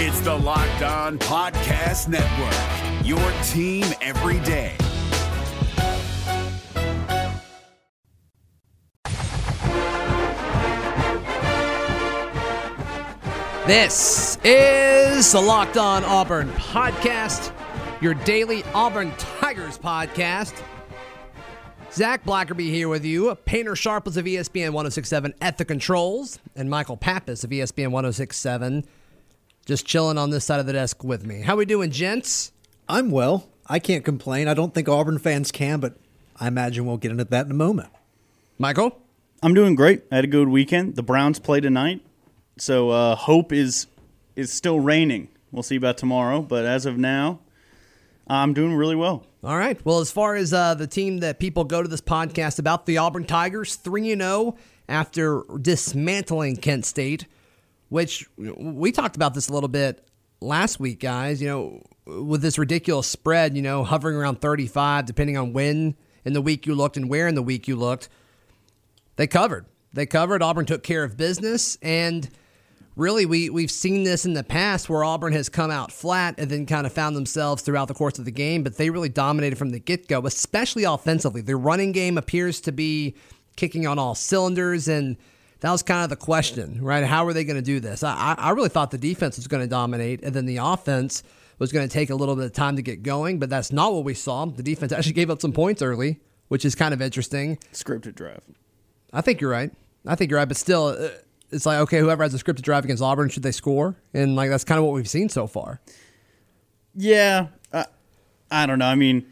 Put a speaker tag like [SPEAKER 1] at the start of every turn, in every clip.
[SPEAKER 1] It's the Locked On Podcast Network, your team every day.
[SPEAKER 2] This is the Locked On Auburn podcast, your daily Auburn Tigers podcast. Zac Blackerby here with you. Painter Sharpless of ESPN 1067 at the controls, and Michael Pappas of ESPN 1067 just chilling on this side of the desk with me. How we doing, gents?
[SPEAKER 3] I'm well. I can't complain. I don't think Auburn fans can, but I imagine we'll get into that in a moment.
[SPEAKER 2] Michael?
[SPEAKER 4] I'm doing great. I had a good weekend. The Browns play tonight, so uh, hope is is still reigning. We'll see about tomorrow, but as of now, I'm doing really well.
[SPEAKER 2] All right. Well, as far as uh, the team that people go to this podcast about, the Auburn Tigers, 3 and 0 after dismantling Kent State, which we talked about this a little bit last week, guys. You know, with this ridiculous spread, you know, hovering around 35, depending on when in the week you looked and where in the week you looked, they covered. They covered. Auburn took care of business. And really, we, we've seen this in the past where Auburn has come out flat and then kind of found themselves throughout the course of the game, but they really dominated from the get go, especially offensively. Their running game appears to be kicking on all cylinders. And that was kind of the question, right? How are they going to do this? I, I really thought the defense was going to dominate, and then the offense was going to take a little bit of time to get going, but that's not what we saw. The defense actually gave up some points early, which is kind of interesting.
[SPEAKER 4] Scripted drive.
[SPEAKER 2] I think you're right. I think you're right, but still, uh, it's like okay, whoever has a scripted drive against Auburn, should they score? And like that's kind of what we've seen so far.
[SPEAKER 4] Yeah, uh, I don't know. I mean,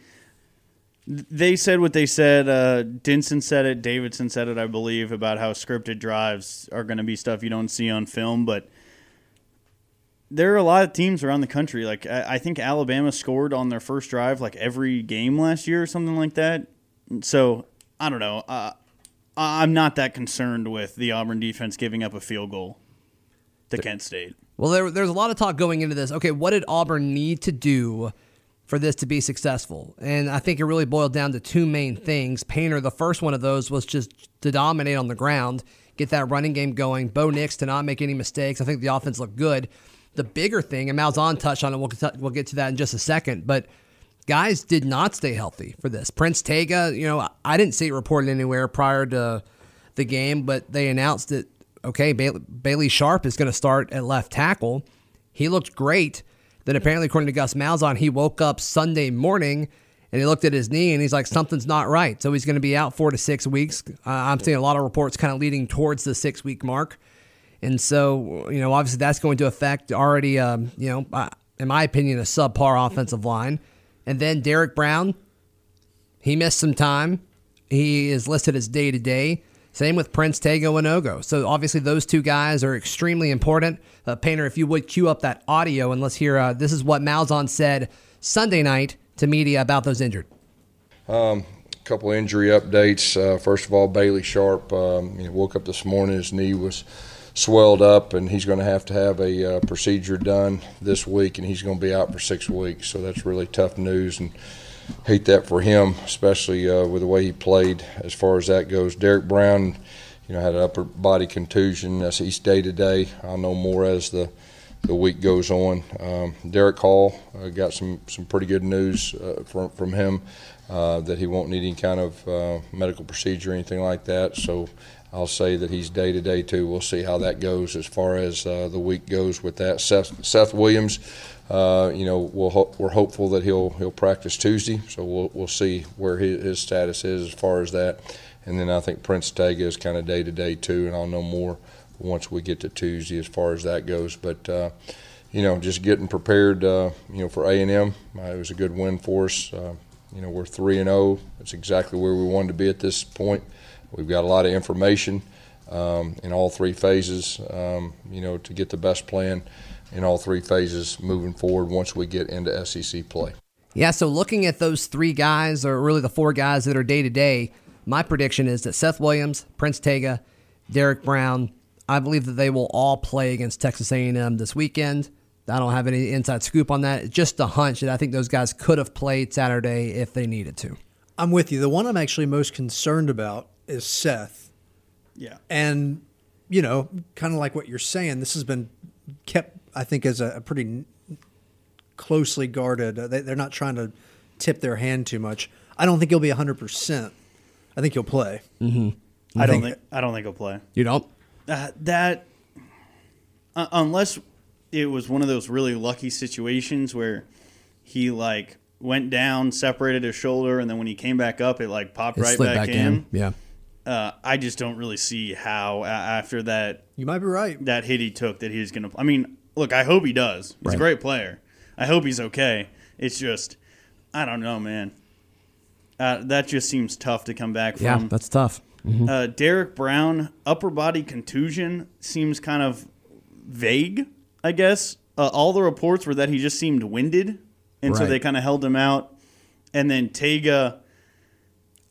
[SPEAKER 4] they said what they said. Uh, Dinson said it. Davidson said it, I believe, about how scripted drives are going to be stuff you don't see on film. But there are a lot of teams around the country. Like I, I think Alabama scored on their first drive like every game last year or something like that. So I don't know. Uh, I'm not that concerned with the Auburn defense giving up a field goal to Kent State.
[SPEAKER 2] Well, there, there's a lot of talk going into this. Okay, what did Auburn need to do for this to be successful? And I think it really boiled down to two main things. Painter, the first one of those was just to dominate on the ground, get that running game going. Bo Nix to not make any mistakes. I think the offense looked good. The bigger thing, and Malzahn touched on it, we'll, we'll get to that in just a second, but guys did not stay healthy for this. Prince Tega, you know, I didn't see it reported anywhere prior to the game, but they announced that, okay, Bailey, Bailey Sharp is going to start at left tackle. He looked great. Then apparently, according to Gus Malzahn, he woke up Sunday morning and he looked at his knee and he's like, something's not right. So he's going to be out four to six weeks. Uh, I'm seeing a lot of reports kind of leading towards the six week mark. And so, you know, obviously that's going to affect already, um, you know, uh, in my opinion, a subpar offensive line. And then Derrick Brown, he missed some time. He is listed as day to day. Same with Prince Tega Wanogho. So obviously those two guys are extremely important. Uh, Painter, if you would cue up that audio and let's hear. Uh, this is what Malzahn said Sunday night to media about those injured.
[SPEAKER 5] Um, a couple injury updates. Uh, first of all, Bailey Sharp um, you know, woke up this morning. His knee was swelled up, and he's going to have to have a uh, procedure done this week, and he's going to be out for six weeks. So that's really tough news, and hate that for him, especially uh, with the way he played as far as that goes. Derrick Brown, you know, had an upper body contusion. That's he's day to day. I'll know more as the the week goes on. Um, Derick Hall uh, got some some pretty good news uh, from from him uh, that he won't need any kind of uh, medical procedure or anything like that. So I'll say that he's day to day too. We'll see how that goes as far as uh, the week goes with that. Seth, Seth Williams, uh, you know, we'll ho- we're hopeful that he'll he'll practice Tuesday, so we'll we'll see where his, his status is as far as that. And then I think Prince Tega is kind of day to day too, and I'll know more once we get to Tuesday as far as that goes. But uh, you know, just getting prepared, uh, you know, for A and M. Uh, it was a good win for us. Uh, you know, we're three and zero. Oh. It's exactly where we wanted to be at this point. We've got a lot of information um, in all three phases, um, you know, to get the best plan in all three phases moving forward once we get into SEC play.
[SPEAKER 2] Yeah, so looking at those three guys, or really the four guys that are day to day, my prediction is that Seth Williams, Prince Tega, Derrick Brown, I believe that they will all play against Texas A&M this weekend. I don't have any inside scoop on that. It's just a hunch that I think those guys could have played Saturday if they needed to.
[SPEAKER 3] I'm with you. The one I'm actually most concerned about is Seth.
[SPEAKER 4] Yeah.
[SPEAKER 3] And, you know, kind of like what you're saying, this has been kept I think is a, a pretty closely guarded. Uh, they, they're not trying to tip their hand too much. I don't think he'll be 100%. I think he'll play.
[SPEAKER 4] I don't think I don't think he'll play.
[SPEAKER 2] You don't?
[SPEAKER 4] Uh, that uh, unless it was one of those really lucky situations where he like went down, separated his shoulder, and then when he came back up, it like popped
[SPEAKER 2] It
[SPEAKER 4] right
[SPEAKER 2] slid
[SPEAKER 4] back, in.
[SPEAKER 2] Yeah.
[SPEAKER 4] Uh, I just don't really see how a- after that
[SPEAKER 3] You might be right.
[SPEAKER 4] that hit he took that he's gonna. I mean, look, I hope he does. He's
[SPEAKER 2] Right.
[SPEAKER 4] a great player. I hope he's okay. It's just, I don't know, man. Uh, that just seems tough to come back from.
[SPEAKER 2] Yeah, that's tough.
[SPEAKER 4] Uh, Derrick Brown, upper body contusion seems kind of vague, I guess. Uh, all the reports were that he just seemed winded, and so they kind of held him out. And then Tega,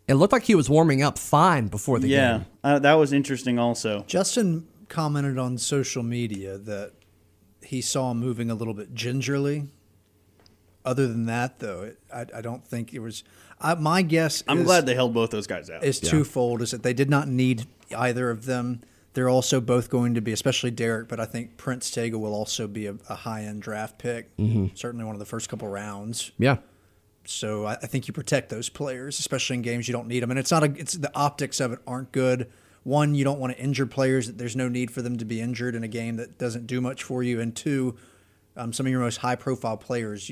[SPEAKER 2] It looked like he was warming up fine before the
[SPEAKER 4] yeah,
[SPEAKER 2] game.
[SPEAKER 4] uh, that was interesting also.
[SPEAKER 3] Justin commented on social media that he saw him moving a little bit gingerly. Other than that, though, it, I, I don't think it was. I, my guess
[SPEAKER 4] I'm
[SPEAKER 3] is,
[SPEAKER 4] glad they held both those guys out.
[SPEAKER 3] is twofold: is that they did not need either of them. They're also both going to be, especially Derrick, but I think Prince Tega will also be a, a high-end draft pick. Mm-hmm. Certainly one of the first couple rounds.
[SPEAKER 2] Yeah.
[SPEAKER 3] So I, I think you protect those players, especially in games you don't need them. And it's not a, it's the optics of it aren't good. One, you don't want to injure players. That there's no need for them to be injured in a game that doesn't do much for you. And two, um, some of your most high-profile players,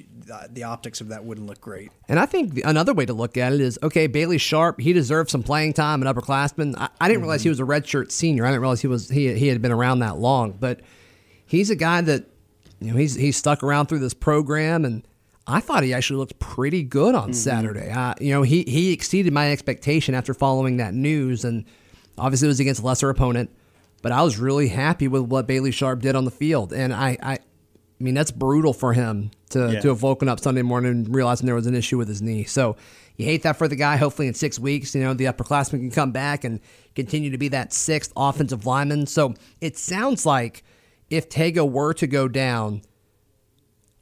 [SPEAKER 3] the, optics of that wouldn't look great.
[SPEAKER 2] And I think another way to look at it is okay, Bailey Sharp, he deserves some playing time, an upperclassman. I, I didn't realize he was a redshirt senior. I didn't realize he was he, he had been around that long. But he's a guy that you know he's he's stuck around through this program, and I thought he actually looked pretty good on Saturday. Uh, you know, he he exceeded my expectation after following that news, and obviously it was against a lesser opponent. But I was really happy with what Bailey Sharp did on the field, and I. I I mean, that's brutal for him to,
[SPEAKER 4] Yeah.
[SPEAKER 2] to have woken up Sunday morning realizing there was an issue with his knee. So you hate that for the guy. Hopefully, in six weeks, you know, the upperclassman can come back and continue to be that sixth offensive lineman. So it sounds like if Tega were to go down,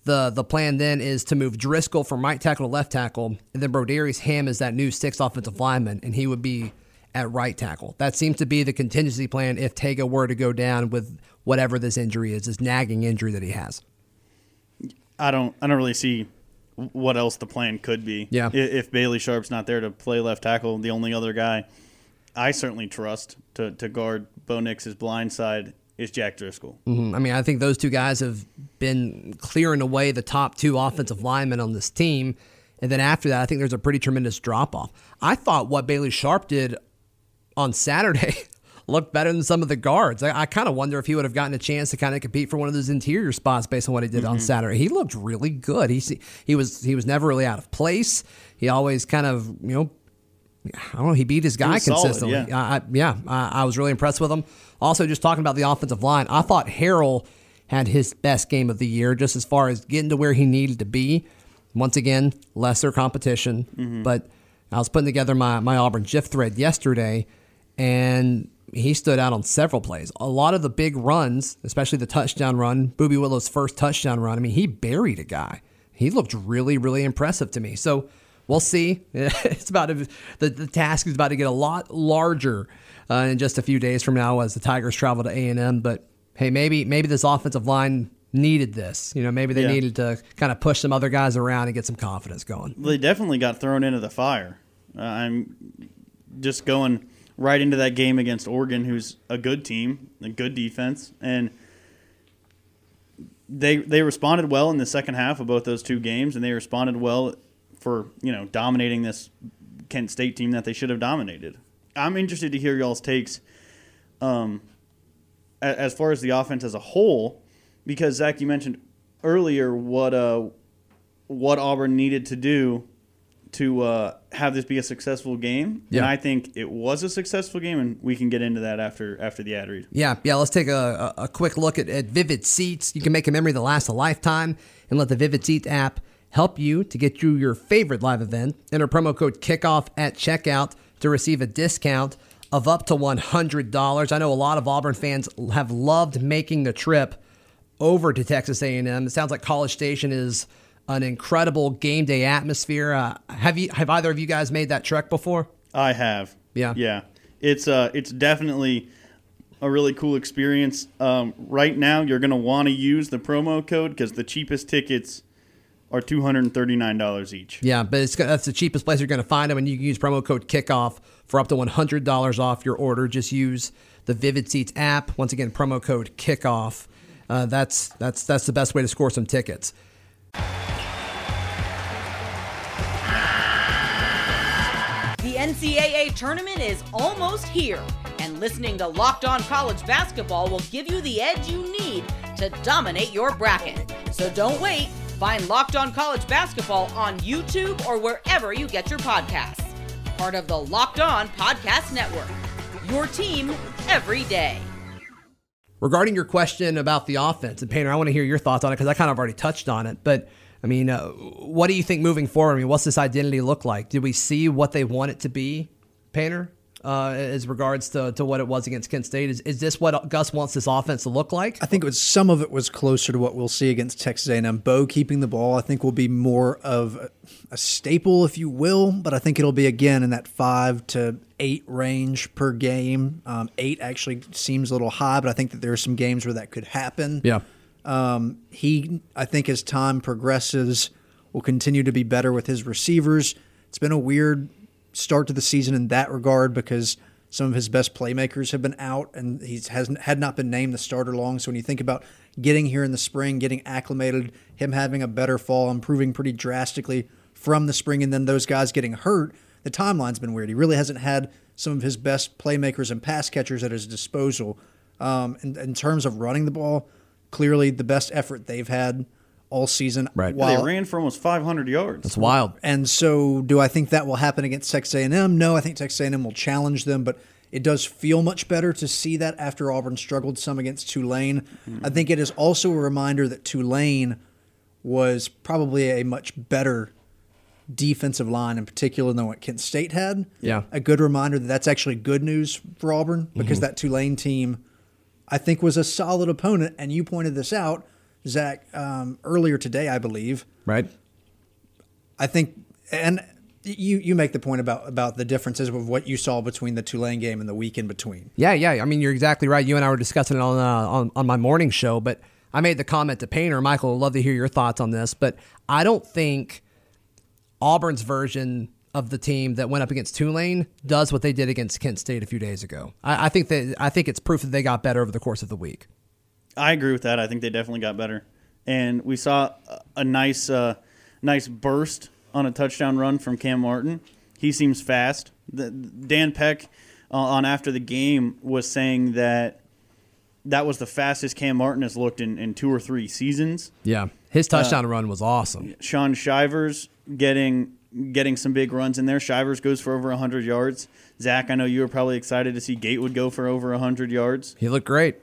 [SPEAKER 2] the the plan then is to move Driscoll from right tackle to left tackle, and then Brodarious Hamm is that new sixth offensive lineman, and he would be at right tackle. That seems to be the contingency plan if Tega were to go down with whatever this injury is, this nagging injury that he has.
[SPEAKER 4] I don't I don't really see what else the plan could be.
[SPEAKER 2] Yeah.
[SPEAKER 4] If Bailey Sharp's not there to play left tackle, the only other guy I certainly trust to, to guard Bo Nix's blind side is Jack Driscoll.
[SPEAKER 2] Mhm. I mean, I think those two guys have been clearing away the top two offensive linemen on this team. And then after that, I think there's a pretty tremendous drop off. I thought what Bailey Sharp did on Saturday looked better than some of the guards. I, I kind of wonder if he would have gotten a chance to kind of compete for one of those interior spots based on what he did on Saturday. He looked really good. He he was he was never really out of place. He always kind of you know I don't know. He beat his guy
[SPEAKER 4] was solid,
[SPEAKER 2] consistently.
[SPEAKER 4] yeah.
[SPEAKER 2] I, I, yeah, I, I was really impressed with him. Also, just talking about the offensive line, I thought Harrell had his best game of the year, just as far as getting to where he needed to be. Once again, lesser competition,
[SPEAKER 4] Mm-hmm.
[SPEAKER 2] but I was putting together my my Auburn GIF thread yesterday, and he stood out on several plays. A lot of the big runs, especially the touchdown run, Boobee Whitlow's first touchdown run. I mean, he buried a guy. He looked really, really impressive to me. So we'll see. It's about to, the the task is about to get a lot larger uh, in just a few days from now as the Tigers travel to A and M. But hey, maybe maybe this offensive line needed this. You know, maybe they
[SPEAKER 4] Yeah.
[SPEAKER 2] needed to kind of push some other guys around and get some confidence going.
[SPEAKER 4] They definitely got thrown into the fire. Uh, I'm just going right into that game against Oregon, who's a good team, a good defense, and they they responded well in the second half of both those two games, and they responded well for you know dominating this Kent State team that they should have dominated. I'm interested to hear y'all's takes um, as far as the offense as a whole, because Zac, you mentioned earlier what uh, what Auburn needed to do to uh, have this be a successful game,
[SPEAKER 2] Yeah.
[SPEAKER 4] and I think it was a successful game, and we can get into that after after the ad read.
[SPEAKER 2] Yeah, yeah. Let's take a, a, quick look at, at Vivid Seats. You can make a memory that lasts a lifetime and let the Vivid Seats app help you to get you your favorite live event. Enter promo code KICKOFF at checkout to receive a discount of up to $100. I know a lot of Auburn fans have loved making the trip over to Texas A&M. It sounds like College Station is an incredible game day atmosphere. Uh, have you have either of you guys made that trek before?
[SPEAKER 4] I have,
[SPEAKER 2] Yeah.
[SPEAKER 4] yeah. It's uh, it's definitely a really cool experience. Um, right now, you're going to want to use the promo code because the cheapest tickets are two hundred and thirty nine dollars each.
[SPEAKER 2] Yeah, but it's that's the cheapest place you're going to find them, and you can use promo code Kickoff for up to one hundred dollars off your order. Just use the Vivid Seats app. Once again, promo code Kickoff. Uh, that's that's that's the best way to score some tickets.
[SPEAKER 6] NCAA tournament is almost here, and listening to Locked On College Basketball will give you the edge you need to dominate your bracket. So don't wait. Find Locked On College Basketball on YouTube or wherever you get your podcasts. Part of the Locked On Podcast Network. Your team every day.
[SPEAKER 2] Regarding your question about the offense, and Painter, I want to hear your thoughts on it because I kind of already touched on it. But I mean, uh, what do you think moving forward? I mean, what's this identity look like? Did we see what they want it to be, Painter, uh, as regards to, to what it was against Kent State? Is, is this what Gus wants this offense to look like?
[SPEAKER 3] I think it was some of it was closer to what we'll see against Texas A&M. Bo keeping the ball, I think, will be more of a, a staple, if you will. But I think it'll be again in that five to eight range per game. Um, eight actually seems a little high, but I think that there are some games where that could happen.
[SPEAKER 2] Yeah.
[SPEAKER 3] Um, he, I think, as time progresses, will continue to be better with his receivers. It's been a weird start to the season in that regard because some of his best playmakers have been out, and he hasn't had not been named the starter long. So when you think about getting here in the spring, getting acclimated, him having a better fall, improving pretty drastically from the spring, and then those guys getting hurt, the timeline's been weird. He really hasn't had some of his best playmakers and pass catchers at his disposal. Um, in, in terms of running the ball, clearly the best effort they've had all season.
[SPEAKER 2] Right.
[SPEAKER 4] they ran for almost 500 yards.
[SPEAKER 2] That's wild.
[SPEAKER 3] And so, do I think that will happen against Texas A&M? No, I think Texas A&M will challenge them, but it does feel much better to see that after Auburn struggled some against Tulane. Mm-hmm. I think it is also a reminder that Tulane was probably a much better defensive line in particular than what Kent State had.
[SPEAKER 2] Yeah.
[SPEAKER 3] A good reminder that that's actually good news for Auburn because mm-hmm. that Tulane team, I think, was a solid opponent. And you pointed this out, Zac, um, earlier today, I believe.
[SPEAKER 2] Right.
[SPEAKER 3] I think, and you you make the point about about the differences of what you saw between the Tulane game and the week in between.
[SPEAKER 2] Yeah, yeah. I mean, you're exactly right. You and I were discussing it on uh, on, on my morning show, but I made the comment to Painter. Michael, I'd love to hear your thoughts on this, but I don't think Auburn's version of the team that went up against Tulane does what they did against Kent State a few days ago. I, I think that I think it's proof that they got better over the course of the week.
[SPEAKER 4] I agree with that. I think they definitely got better, and we saw a- nice, uh, nice burst on a touchdown run from Cam Martin. He seems fast. The, Dan Peck uh, on after the game was saying that that was the fastest Cam Martin has looked in, in two or three seasons.
[SPEAKER 2] Yeah, his touchdown run was awesome.
[SPEAKER 4] Shaun Shivers getting getting some big runs in there. Shivers goes for over 100 yards. Zac, I know you were probably excited to see Gatewood go for over 100 yards.
[SPEAKER 2] He looked great.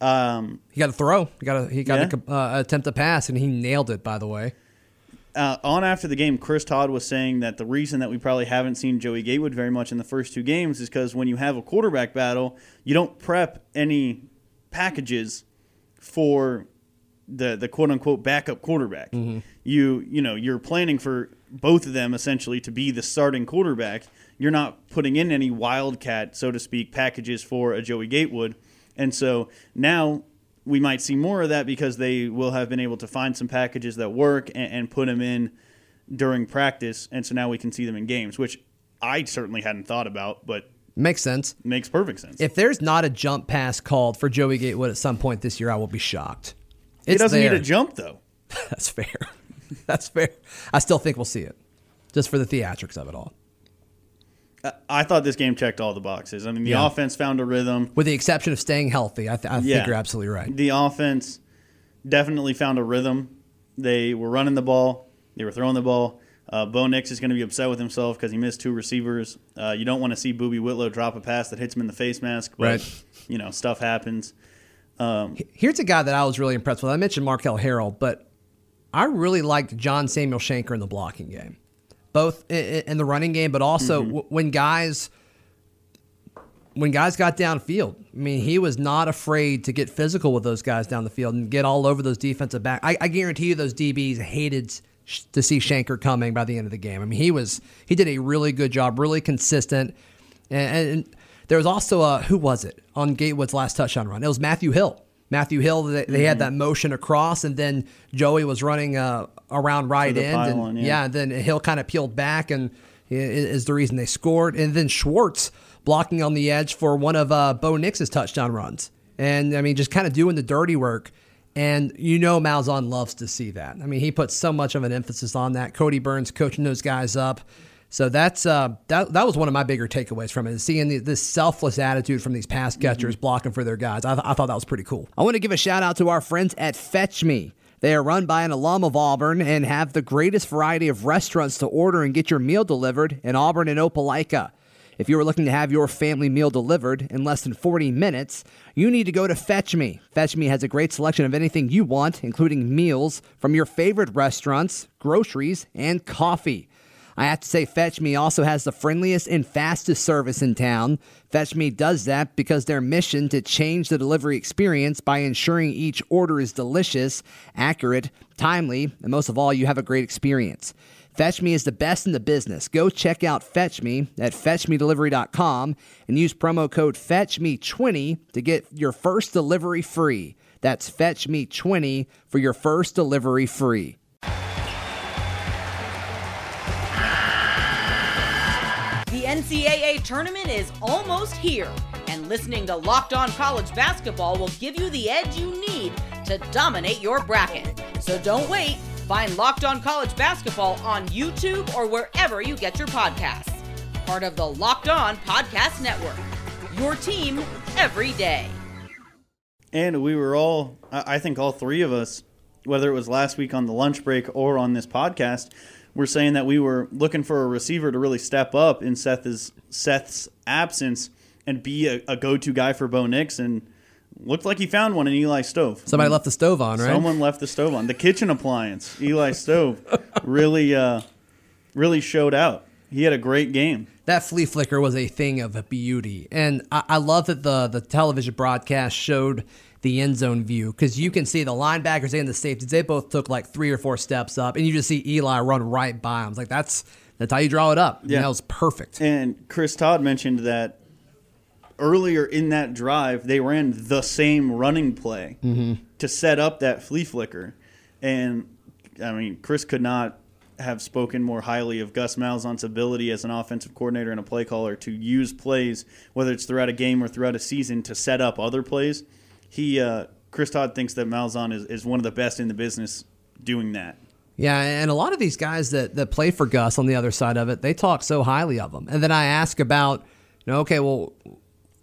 [SPEAKER 4] Um,
[SPEAKER 2] He got a throw. He got a he got
[SPEAKER 4] Yeah.
[SPEAKER 2] a uh, attempt to pass, and he nailed it. By the way,
[SPEAKER 4] uh, on after the game, Chris Todd was saying that the reason that we probably haven't seen Joey Gatewood very much in the first two games is because when you have a quarterback battle, you don't prep any packages for the the quote unquote backup quarterback. Mm-hmm. You you know you're planning for both of them essentially to be the starting quarterback. You're not putting in any wildcat, so to speak, packages for a Joey Gatewood, and so now we might see more of that because they will have been able to find some packages that work and, and put them in during practice, and so now we can see them in games, which I certainly hadn't thought about, but
[SPEAKER 2] makes sense.
[SPEAKER 4] makes perfect sense.
[SPEAKER 2] If there's not a jump pass called for Joey Gatewood at some point this year, I will be shocked.
[SPEAKER 4] It doesn't
[SPEAKER 2] there.
[SPEAKER 4] need a jump though.
[SPEAKER 2] That's fair. That's fair. I still think we'll see it, just for the theatrics of it all.
[SPEAKER 4] I thought this game checked all the boxes. I mean, the
[SPEAKER 2] Yeah.
[SPEAKER 4] offense found a rhythm.
[SPEAKER 2] With the exception of staying healthy, I, th- I
[SPEAKER 4] Yeah.
[SPEAKER 2] think you're absolutely right.
[SPEAKER 4] The offense definitely found a rhythm. They were running the ball. They were throwing the ball. Uh, Bo Nix is going to be upset with himself because he missed two receivers. Uh, you don't want to see Boobee Whitlow drop a pass that hits him in the face mask, but
[SPEAKER 2] Right.
[SPEAKER 4] you know stuff happens.
[SPEAKER 2] Here's a guy that I was really impressed with. I mentioned Marquel Harrell, but I really liked John Samuel Shenker in the blocking game, both in the running game, but also
[SPEAKER 4] Mm-hmm.
[SPEAKER 2] when guys when guys got downfield. I mean, he was not afraid to get physical with those guys down the field and get all over those defensive back. I, I guarantee you, those DBs hated sh- to see Shenker coming by the end of the game. I mean, he was he did a really good job, really consistent, and, and There was also a who was it on Gatewood's last touchdown run? It was Matthew Hill. Matthew Hill. They, they had that motion across, and then Joey was running uh, around right end,
[SPEAKER 4] pylon,
[SPEAKER 2] and
[SPEAKER 4] yeah.
[SPEAKER 2] and then Hill kind of peeled back, and is the reason they scored. And then Schwartz blocking on the edge for one of uh, Bo Nix's touchdown runs, and I mean just kind of doing the dirty work. And you know Malzahn loves to see that. I mean, he puts so much of an emphasis on that. Kodi Burns coaching those guys up. So that's uh, that. That was one of my bigger takeaways from it. is Seeing the, this selfless attitude from these pass catchers blocking for their guys, I, th- I thought that was pretty cool. I want to give a shout out to our friends at Fetch Me. They are run by an alum of Auburn and have the greatest variety of restaurants to order and get your meal delivered in Auburn and Opelika. If you are looking to have your family meal delivered in less than 40 minutes, you need to go to Fetch Me. Fetch Me has a great selection of anything you want, including meals from your favorite restaurants, groceries, and coffee. I have to say, Fetch Me also has the friendliest and fastest service in town. Fetch Me does that because their mission to change the delivery experience by ensuring each order is delicious, accurate, timely, and most of all, you have a great experience. Fetch Me is the best in the business. Go check out Fetch Me at fetchmedelivery.com and use promo code FetchMe20 to get your first delivery free. That's FetchMe20 for your first delivery free.
[SPEAKER 6] NCAA tournament is almost here, and listening to Locked On College Basketball will give you the edge you need to dominate your bracket. So don't wait. Find Locked On College Basketball on YouTube or wherever you get your podcasts. Part of the Locked On Podcast Network. Your team every day.
[SPEAKER 4] And we were all, I think all three of us, whether it was last week on the lunch break or on this podcast, were saying that we were looking for a receiver to really step up in Seth's, Seth's absence and be a, a go to guy for Bo Nix. And looked like he found one in Eli Stove.
[SPEAKER 2] Somebody left the stove on, right?
[SPEAKER 4] Someone left the stove on. The kitchen appliance, Eli Stove, really, uh, really showed out. He had a great game.
[SPEAKER 2] that flea flicker was a thing of beauty, and I, I love that the the television broadcast showed the end zone view because you can see the linebackers and the safeties. They both took like three or four steps up, and you just see Eli run right by him. It's like that's that's how you draw it up. Yeah,
[SPEAKER 4] Yeah.
[SPEAKER 2] that was perfect.
[SPEAKER 4] And Chris Todd mentioned that earlier in that drive, they ran the same running play mm-hmm. to set up that flea flicker. And I mean, Chris could not have spoken more highly of Gus Malzahn's ability as an offensive coordinator and a play caller to use plays, whether it's throughout a game or throughout a season, to set up other plays. He, uh, Chris Todd thinks that Malzahn is, is one of the best in the business doing that.
[SPEAKER 2] Yeah, and a lot of these guys that, that play for Gus on the other side of it, they talk so highly of him. And then I ask about, you know, okay, well,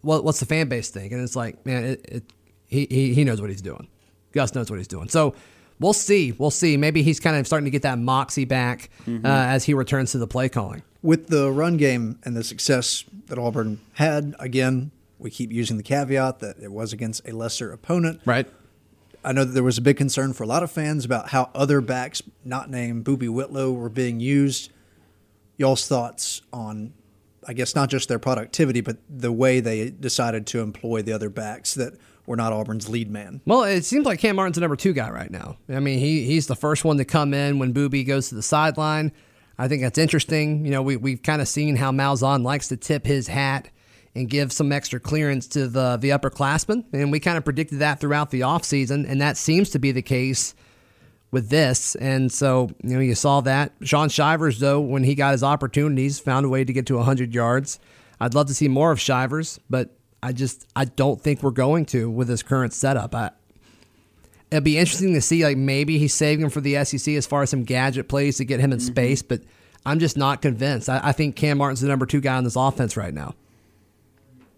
[SPEAKER 2] what, what's the fan base think? And it's like, man, it, it, he, he he knows what he's doing. Gus knows what he's doing. So we'll see. We'll see. Maybe he's kind of starting to get that moxie back uh, as he returns to the play calling.
[SPEAKER 3] With the run game and the success that Auburn had, again, we keep using the caveat that it was against a lesser opponent.
[SPEAKER 2] Right.
[SPEAKER 3] I know that there was a big concern for a lot of fans about how other backs, not named Boobee Whitlow, were being used. Y'all's thoughts on, I guess, not just their productivity, but the way they decided to employ the other backs that were not Auburn's lead man.
[SPEAKER 2] Well, it seems like Cam Martin's the number two guy right now. I mean, he he's the first one to come in when Boobee goes to the sideline. I think that's interesting. You know, we we've kind of seen how Malzahn likes to tip his hat and give some extra clearance to the the upperclassmen, and we kind of predicted that throughout the offseason, and that seems to be the case with this. And so, you know, you saw that. Shaun Shivers, though, when he got his opportunities, found a way to get to 100 yards. I'd love to see more of Shivers, but I just I don't think we're going to with this current setup. I, it'd be interesting to see like maybe he's saving him for the SEC as far as some gadget plays to get him in mm-hmm. space, but I'm just not convinced. I, I think Cam Martin's the number two guy on this offense right now.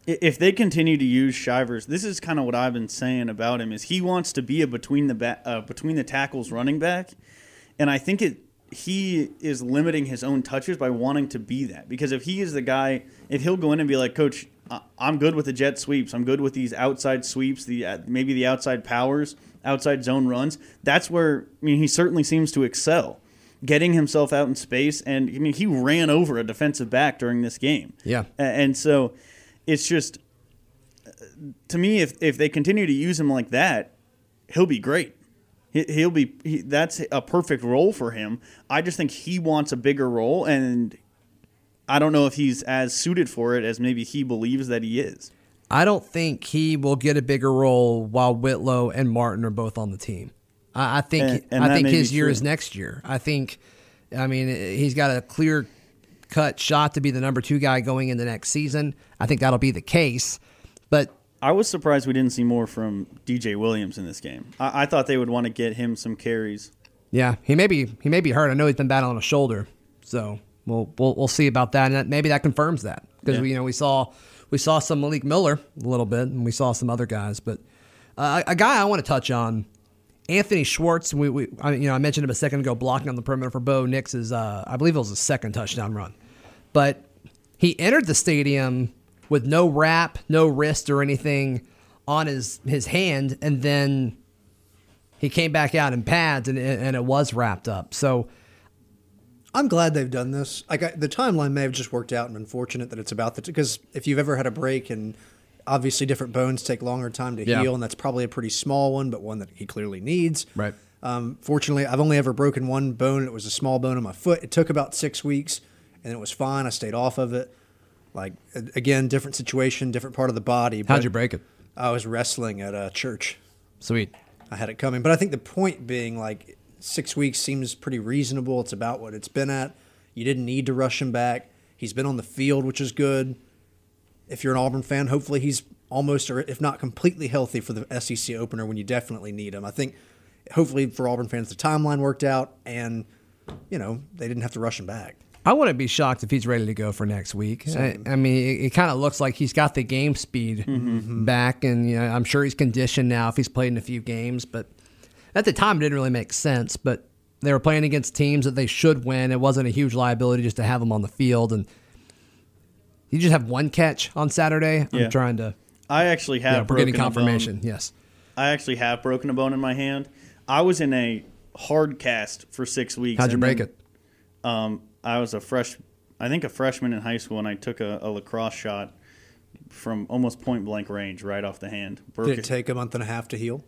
[SPEAKER 4] If they continue to use Shivers, this is kind of what I've been saying about him is he wants to be a between the ba- uh, between the tackles running back, and I think it he is limiting his own touches by wanting to be that because if he is the guy, if he'll go in and be like, Coach, I- I'm good with the jet sweeps, I'm good with these outside sweeps, the uh, maybe the outside powers, outside zone runs. That's where I mean he certainly seems to excel getting himself out in space. And I mean, he ran over a defensive back during this game.
[SPEAKER 2] Yeah.
[SPEAKER 4] And so it's just, to me, if, if they continue to use him like that, he'll be great. He- He'll be, he, that's a perfect role for him. I just think he wants a bigger role. And I don't know if he's as suited for it as maybe he believes that he is.
[SPEAKER 2] I don't think he will get a bigger role while Whitlow and Martin are both on the team. I, I think
[SPEAKER 4] And- and
[SPEAKER 2] I think his year
[SPEAKER 4] true.
[SPEAKER 2] is next year. I think, I mean, he's got a clear cut shot to be the number two guy going into next season. I think that'll be the case. But
[SPEAKER 4] I was surprised we didn't see more from DJ Williams in this game. I, I thought they would want to get him some carries.
[SPEAKER 2] yeah, he may be he may be hurt. I know he's been battling a shoulder, so we'll we'll, we'll see about that. And that, maybe that confirms that because
[SPEAKER 4] Yeah.
[SPEAKER 2] we you know we saw we saw some Malik Miller a little bit, and we saw some other guys. But uh, a guy I want to touch on, Anthony Schwartz. We, we I, you know I mentioned him a second ago, blocking on the perimeter for Bo Nix is uh, I believe it was a second touchdown run, but he entered the stadium with no wrap, no wrist or anything on his his hand, and then he came back out in pads and it, and it was wrapped up. So
[SPEAKER 3] I'm glad they've done this. Like I, the timeline may have just worked out, and unfortunate that it's about the because if you've ever had a break and obviously different bones take longer time to
[SPEAKER 2] Yeah.
[SPEAKER 3] heal, and that's probably a pretty small one, but one that he clearly needs.
[SPEAKER 2] Right.
[SPEAKER 3] Um, fortunately, I've only ever broken one bone. It was a small bone in my foot. It took about six weeks, and it was fine. I stayed off of it. Like again, different situation, different part of the body.
[SPEAKER 2] how'd you break it?
[SPEAKER 3] I was wrestling at a church.
[SPEAKER 2] Sweet.
[SPEAKER 3] I had it coming. But I think the point being like six weeks seems pretty reasonable. It's about what it's been at. You didn't need to rush him back. He's been on the field, which is good. If you're an Auburn fan, hopefully he's almost or if not completely healthy for the SEC opener when you definitely need him. I think hopefully for Auburn fans the timeline worked out and you know, they didn't have to rush him back.
[SPEAKER 2] I wouldn't be shocked if he's ready to go for next week. I, I mean, it, it kind of looks like he's got the game speed back, and you know, I'm sure he's conditioned now if he's played in a few games. But at the time, it didn't really make sense. But they were playing against teams that they should win. It wasn't a huge liability just to have him on the field. And you just have one catch on Saturday. I'm trying to.
[SPEAKER 4] I actually have
[SPEAKER 2] Yeah, we're getting
[SPEAKER 4] broken a bone.
[SPEAKER 2] confirmation. Yes.
[SPEAKER 4] I actually have broken a bone in my hand. I was in a hard cast for six weeks.
[SPEAKER 2] How'd you break
[SPEAKER 4] then,
[SPEAKER 2] it?
[SPEAKER 4] Um, I was a fresh, I think a freshman in high school, and I took a, a lacrosse shot from almost point blank range right off the hand. Broke
[SPEAKER 3] Did it
[SPEAKER 4] it,
[SPEAKER 3] take a month and a half to heal?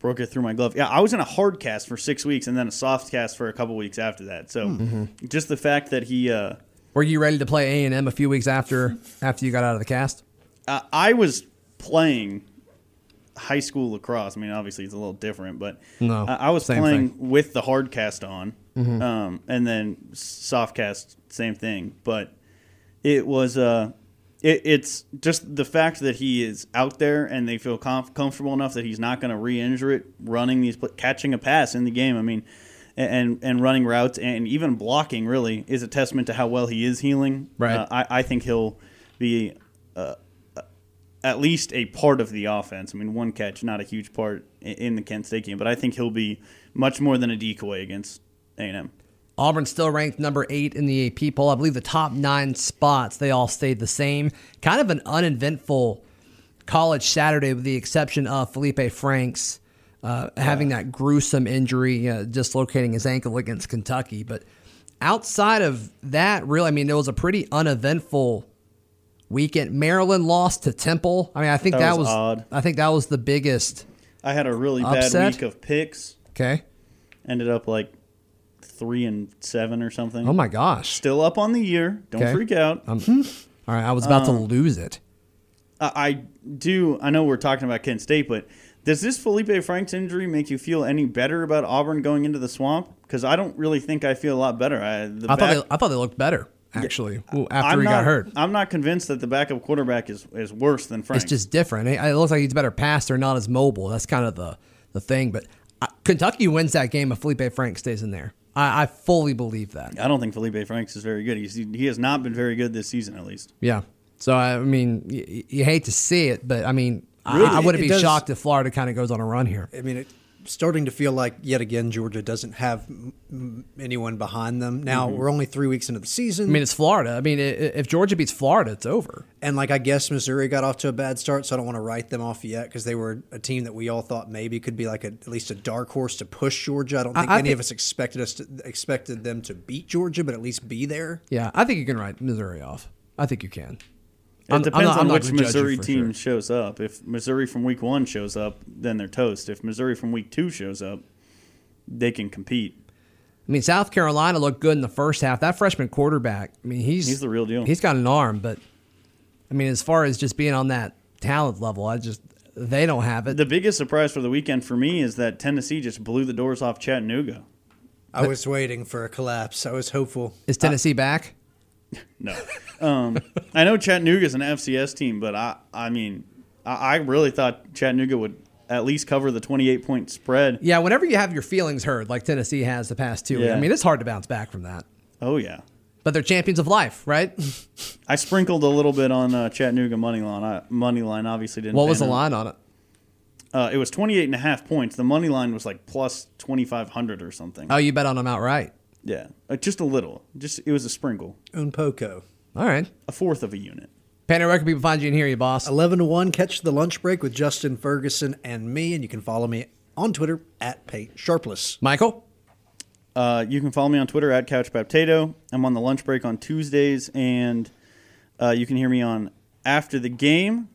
[SPEAKER 4] broke it through my glove. Yeah, I was in a hard cast for six weeks, and then a soft cast for a couple weeks after that. So
[SPEAKER 2] Mm-hmm.
[SPEAKER 4] just the fact that he. Uh,
[SPEAKER 2] Were you ready to play A and M a few weeks after after you got out of the cast?
[SPEAKER 4] Uh, I was playing high school lacrosse. I mean, obviously it's a little different, but
[SPEAKER 2] No,
[SPEAKER 4] I, I was playing
[SPEAKER 2] thing. Mm-hmm.
[SPEAKER 4] with the hard cast on, um, and then soft cast, same thing. But it was uh, it, it's just the fact that he is out there and they feel comf- comfortable enough that he's not going to re-injure it running these catching a pass in the game. I mean. And and running routes and even blocking really is a testament to how well he is healing.
[SPEAKER 2] Right.
[SPEAKER 4] Uh, I, I think he'll be at least a part of the offense. I mean, one catch, not a huge part in the Kent State game, but I think he'll be much more than a decoy against A&M.
[SPEAKER 2] Auburn still ranked number eight in the AP poll. I believe the top nine spots, they all stayed the same. Kind of an uneventful college Saturday, with the exception of Felipe Franks uh, having that gruesome injury, uh, dislocating his ankle against Kentucky. But outside of that, really, I mean, it was a pretty uneventful weekend. Maryland lost to Temple. I mean, I think
[SPEAKER 4] That
[SPEAKER 2] that,
[SPEAKER 4] was
[SPEAKER 2] was,
[SPEAKER 4] odd.
[SPEAKER 2] I think that was the biggest.
[SPEAKER 4] I had a really
[SPEAKER 2] Upset?
[SPEAKER 4] bad week of picks.
[SPEAKER 2] Okay.
[SPEAKER 4] Ended up like three and seven or something.
[SPEAKER 2] Oh my gosh.
[SPEAKER 4] Still up on the year. Don't
[SPEAKER 2] Okay.
[SPEAKER 4] freak out.
[SPEAKER 2] Um, all right, I was about to um, lose it.
[SPEAKER 4] I, I do. I know we're talking about Kent State, but does this Felipe Franks injury make you feel any better about Auburn going into the swamp? Because I don't really think I feel a lot better. I, the
[SPEAKER 2] I thought they, I thought they looked better actually ooh, after
[SPEAKER 4] I'm
[SPEAKER 2] he
[SPEAKER 4] not,
[SPEAKER 2] got hurt.
[SPEAKER 4] I'm not convinced that the backup quarterback is, is worse than Frank.
[SPEAKER 2] It's just different. It, it looks like he's a better passer, not as mobile. That's kind of the the thing. But uh, Kentucky wins that game if Felipe Frank stays in there. I, I fully believe that.
[SPEAKER 4] I don't think Felipe Franks is very good. He's, he has not been very good this season, at least.
[SPEAKER 2] Yeah. So I mean, you, you hate to see it, but I mean, I-
[SPEAKER 3] Really?
[SPEAKER 2] I, wouldn't
[SPEAKER 3] It
[SPEAKER 2] be
[SPEAKER 3] does-
[SPEAKER 2] shocked if Florida kind of goes on a run here.
[SPEAKER 3] I mean, it's starting to feel like yet again Georgia doesn't have m- anyone behind them. Now mm-hmm. we're only three weeks into the season,
[SPEAKER 2] I mean, it's Florida. I mean, i- i- if Georgia beats Florida, it's over.
[SPEAKER 3] and like I guess Missouri got off to a bad start, so I don't want to write them off yet because they were a team that we all thought maybe could be like a, at least a dark horse to push Georgia. I don't think
[SPEAKER 2] I
[SPEAKER 3] any
[SPEAKER 2] think-
[SPEAKER 3] of us expected us to, expected them to beat Georgia, but at least be there.
[SPEAKER 2] Yeah, I think you can write Missouri off. I think you can.
[SPEAKER 4] It
[SPEAKER 2] I'm- I'm
[SPEAKER 4] depends
[SPEAKER 2] not- I'm
[SPEAKER 4] on which
[SPEAKER 2] gonna judge you
[SPEAKER 4] Missouri team
[SPEAKER 2] sure.
[SPEAKER 4] shows up. If Missouri from week one shows up, then they're toast. If Missouri from week two shows up, they can compete.
[SPEAKER 2] I mean, South Carolina looked good in the first half. That freshman quarterback, I mean, he's
[SPEAKER 4] He's the real deal.
[SPEAKER 2] He's got an arm, but I mean, as far as just being on that talent level, I just they don't have it.
[SPEAKER 4] The biggest surprise for the weekend for me is that Tennessee just blew the doors off Chattanooga.
[SPEAKER 3] I was waiting for a collapse. I was hopeful.
[SPEAKER 2] Is Tennessee back?
[SPEAKER 4] No, um, I know Chattanooga's an FCS team, but I, I mean, I, I really thought Chattanooga would at least cover the 28 point spread.
[SPEAKER 2] Yeah, whenever you have your feelings hurt, like Tennessee has the past two,
[SPEAKER 4] Yeah.
[SPEAKER 2] I mean, it's hard to bounce back from that.
[SPEAKER 4] Oh yeah,
[SPEAKER 2] But they're champions of life, right?
[SPEAKER 4] I sprinkled a little bit on uh, Chattanooga money line. I, money line obviously didn't.
[SPEAKER 2] what was the
[SPEAKER 4] out.
[SPEAKER 2] line on it?
[SPEAKER 4] Uh, it was 28 and a half points. The money line was like plus 2,500 or something.
[SPEAKER 2] Oh, you bet on them outright.
[SPEAKER 4] Yeah, uh, just a little. Just it was a sprinkle,
[SPEAKER 3] Un poco.
[SPEAKER 2] All right.
[SPEAKER 4] a fourth of a unit.
[SPEAKER 2] Pander, where can people find you and hear you, boss?
[SPEAKER 3] 11 to 1, catch the lunch break with Justin Ferguson and me. And you can follow me on Twitter at Pate Sharpless.
[SPEAKER 2] Michael?
[SPEAKER 4] Uh, you can follow me on Twitter at CouchPaptato. I'm on the lunch break on Tuesdays, and uh, you can hear me on After the Game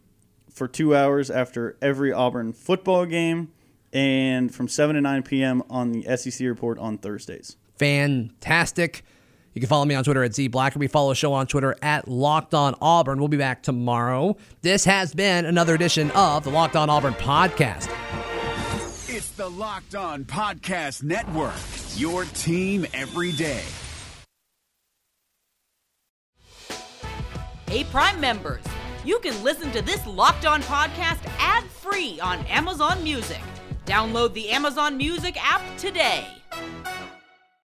[SPEAKER 4] for two hours after every Auburn football game, and from 7 to 9 p.m. on the SEC Report on Thursdays.
[SPEAKER 2] Fantastic. You can follow me on Twitter at Z Blackerby. Follow the show on Twitter at Locked On Auburn. We'll be back tomorrow. This has been another edition of the Locked On Auburn podcast.
[SPEAKER 1] It's the Locked On Podcast Network, your team every day.
[SPEAKER 6] Hey, Prime members, you can listen to this Locked On podcast ad free on Amazon Music. Download the Amazon Music app today.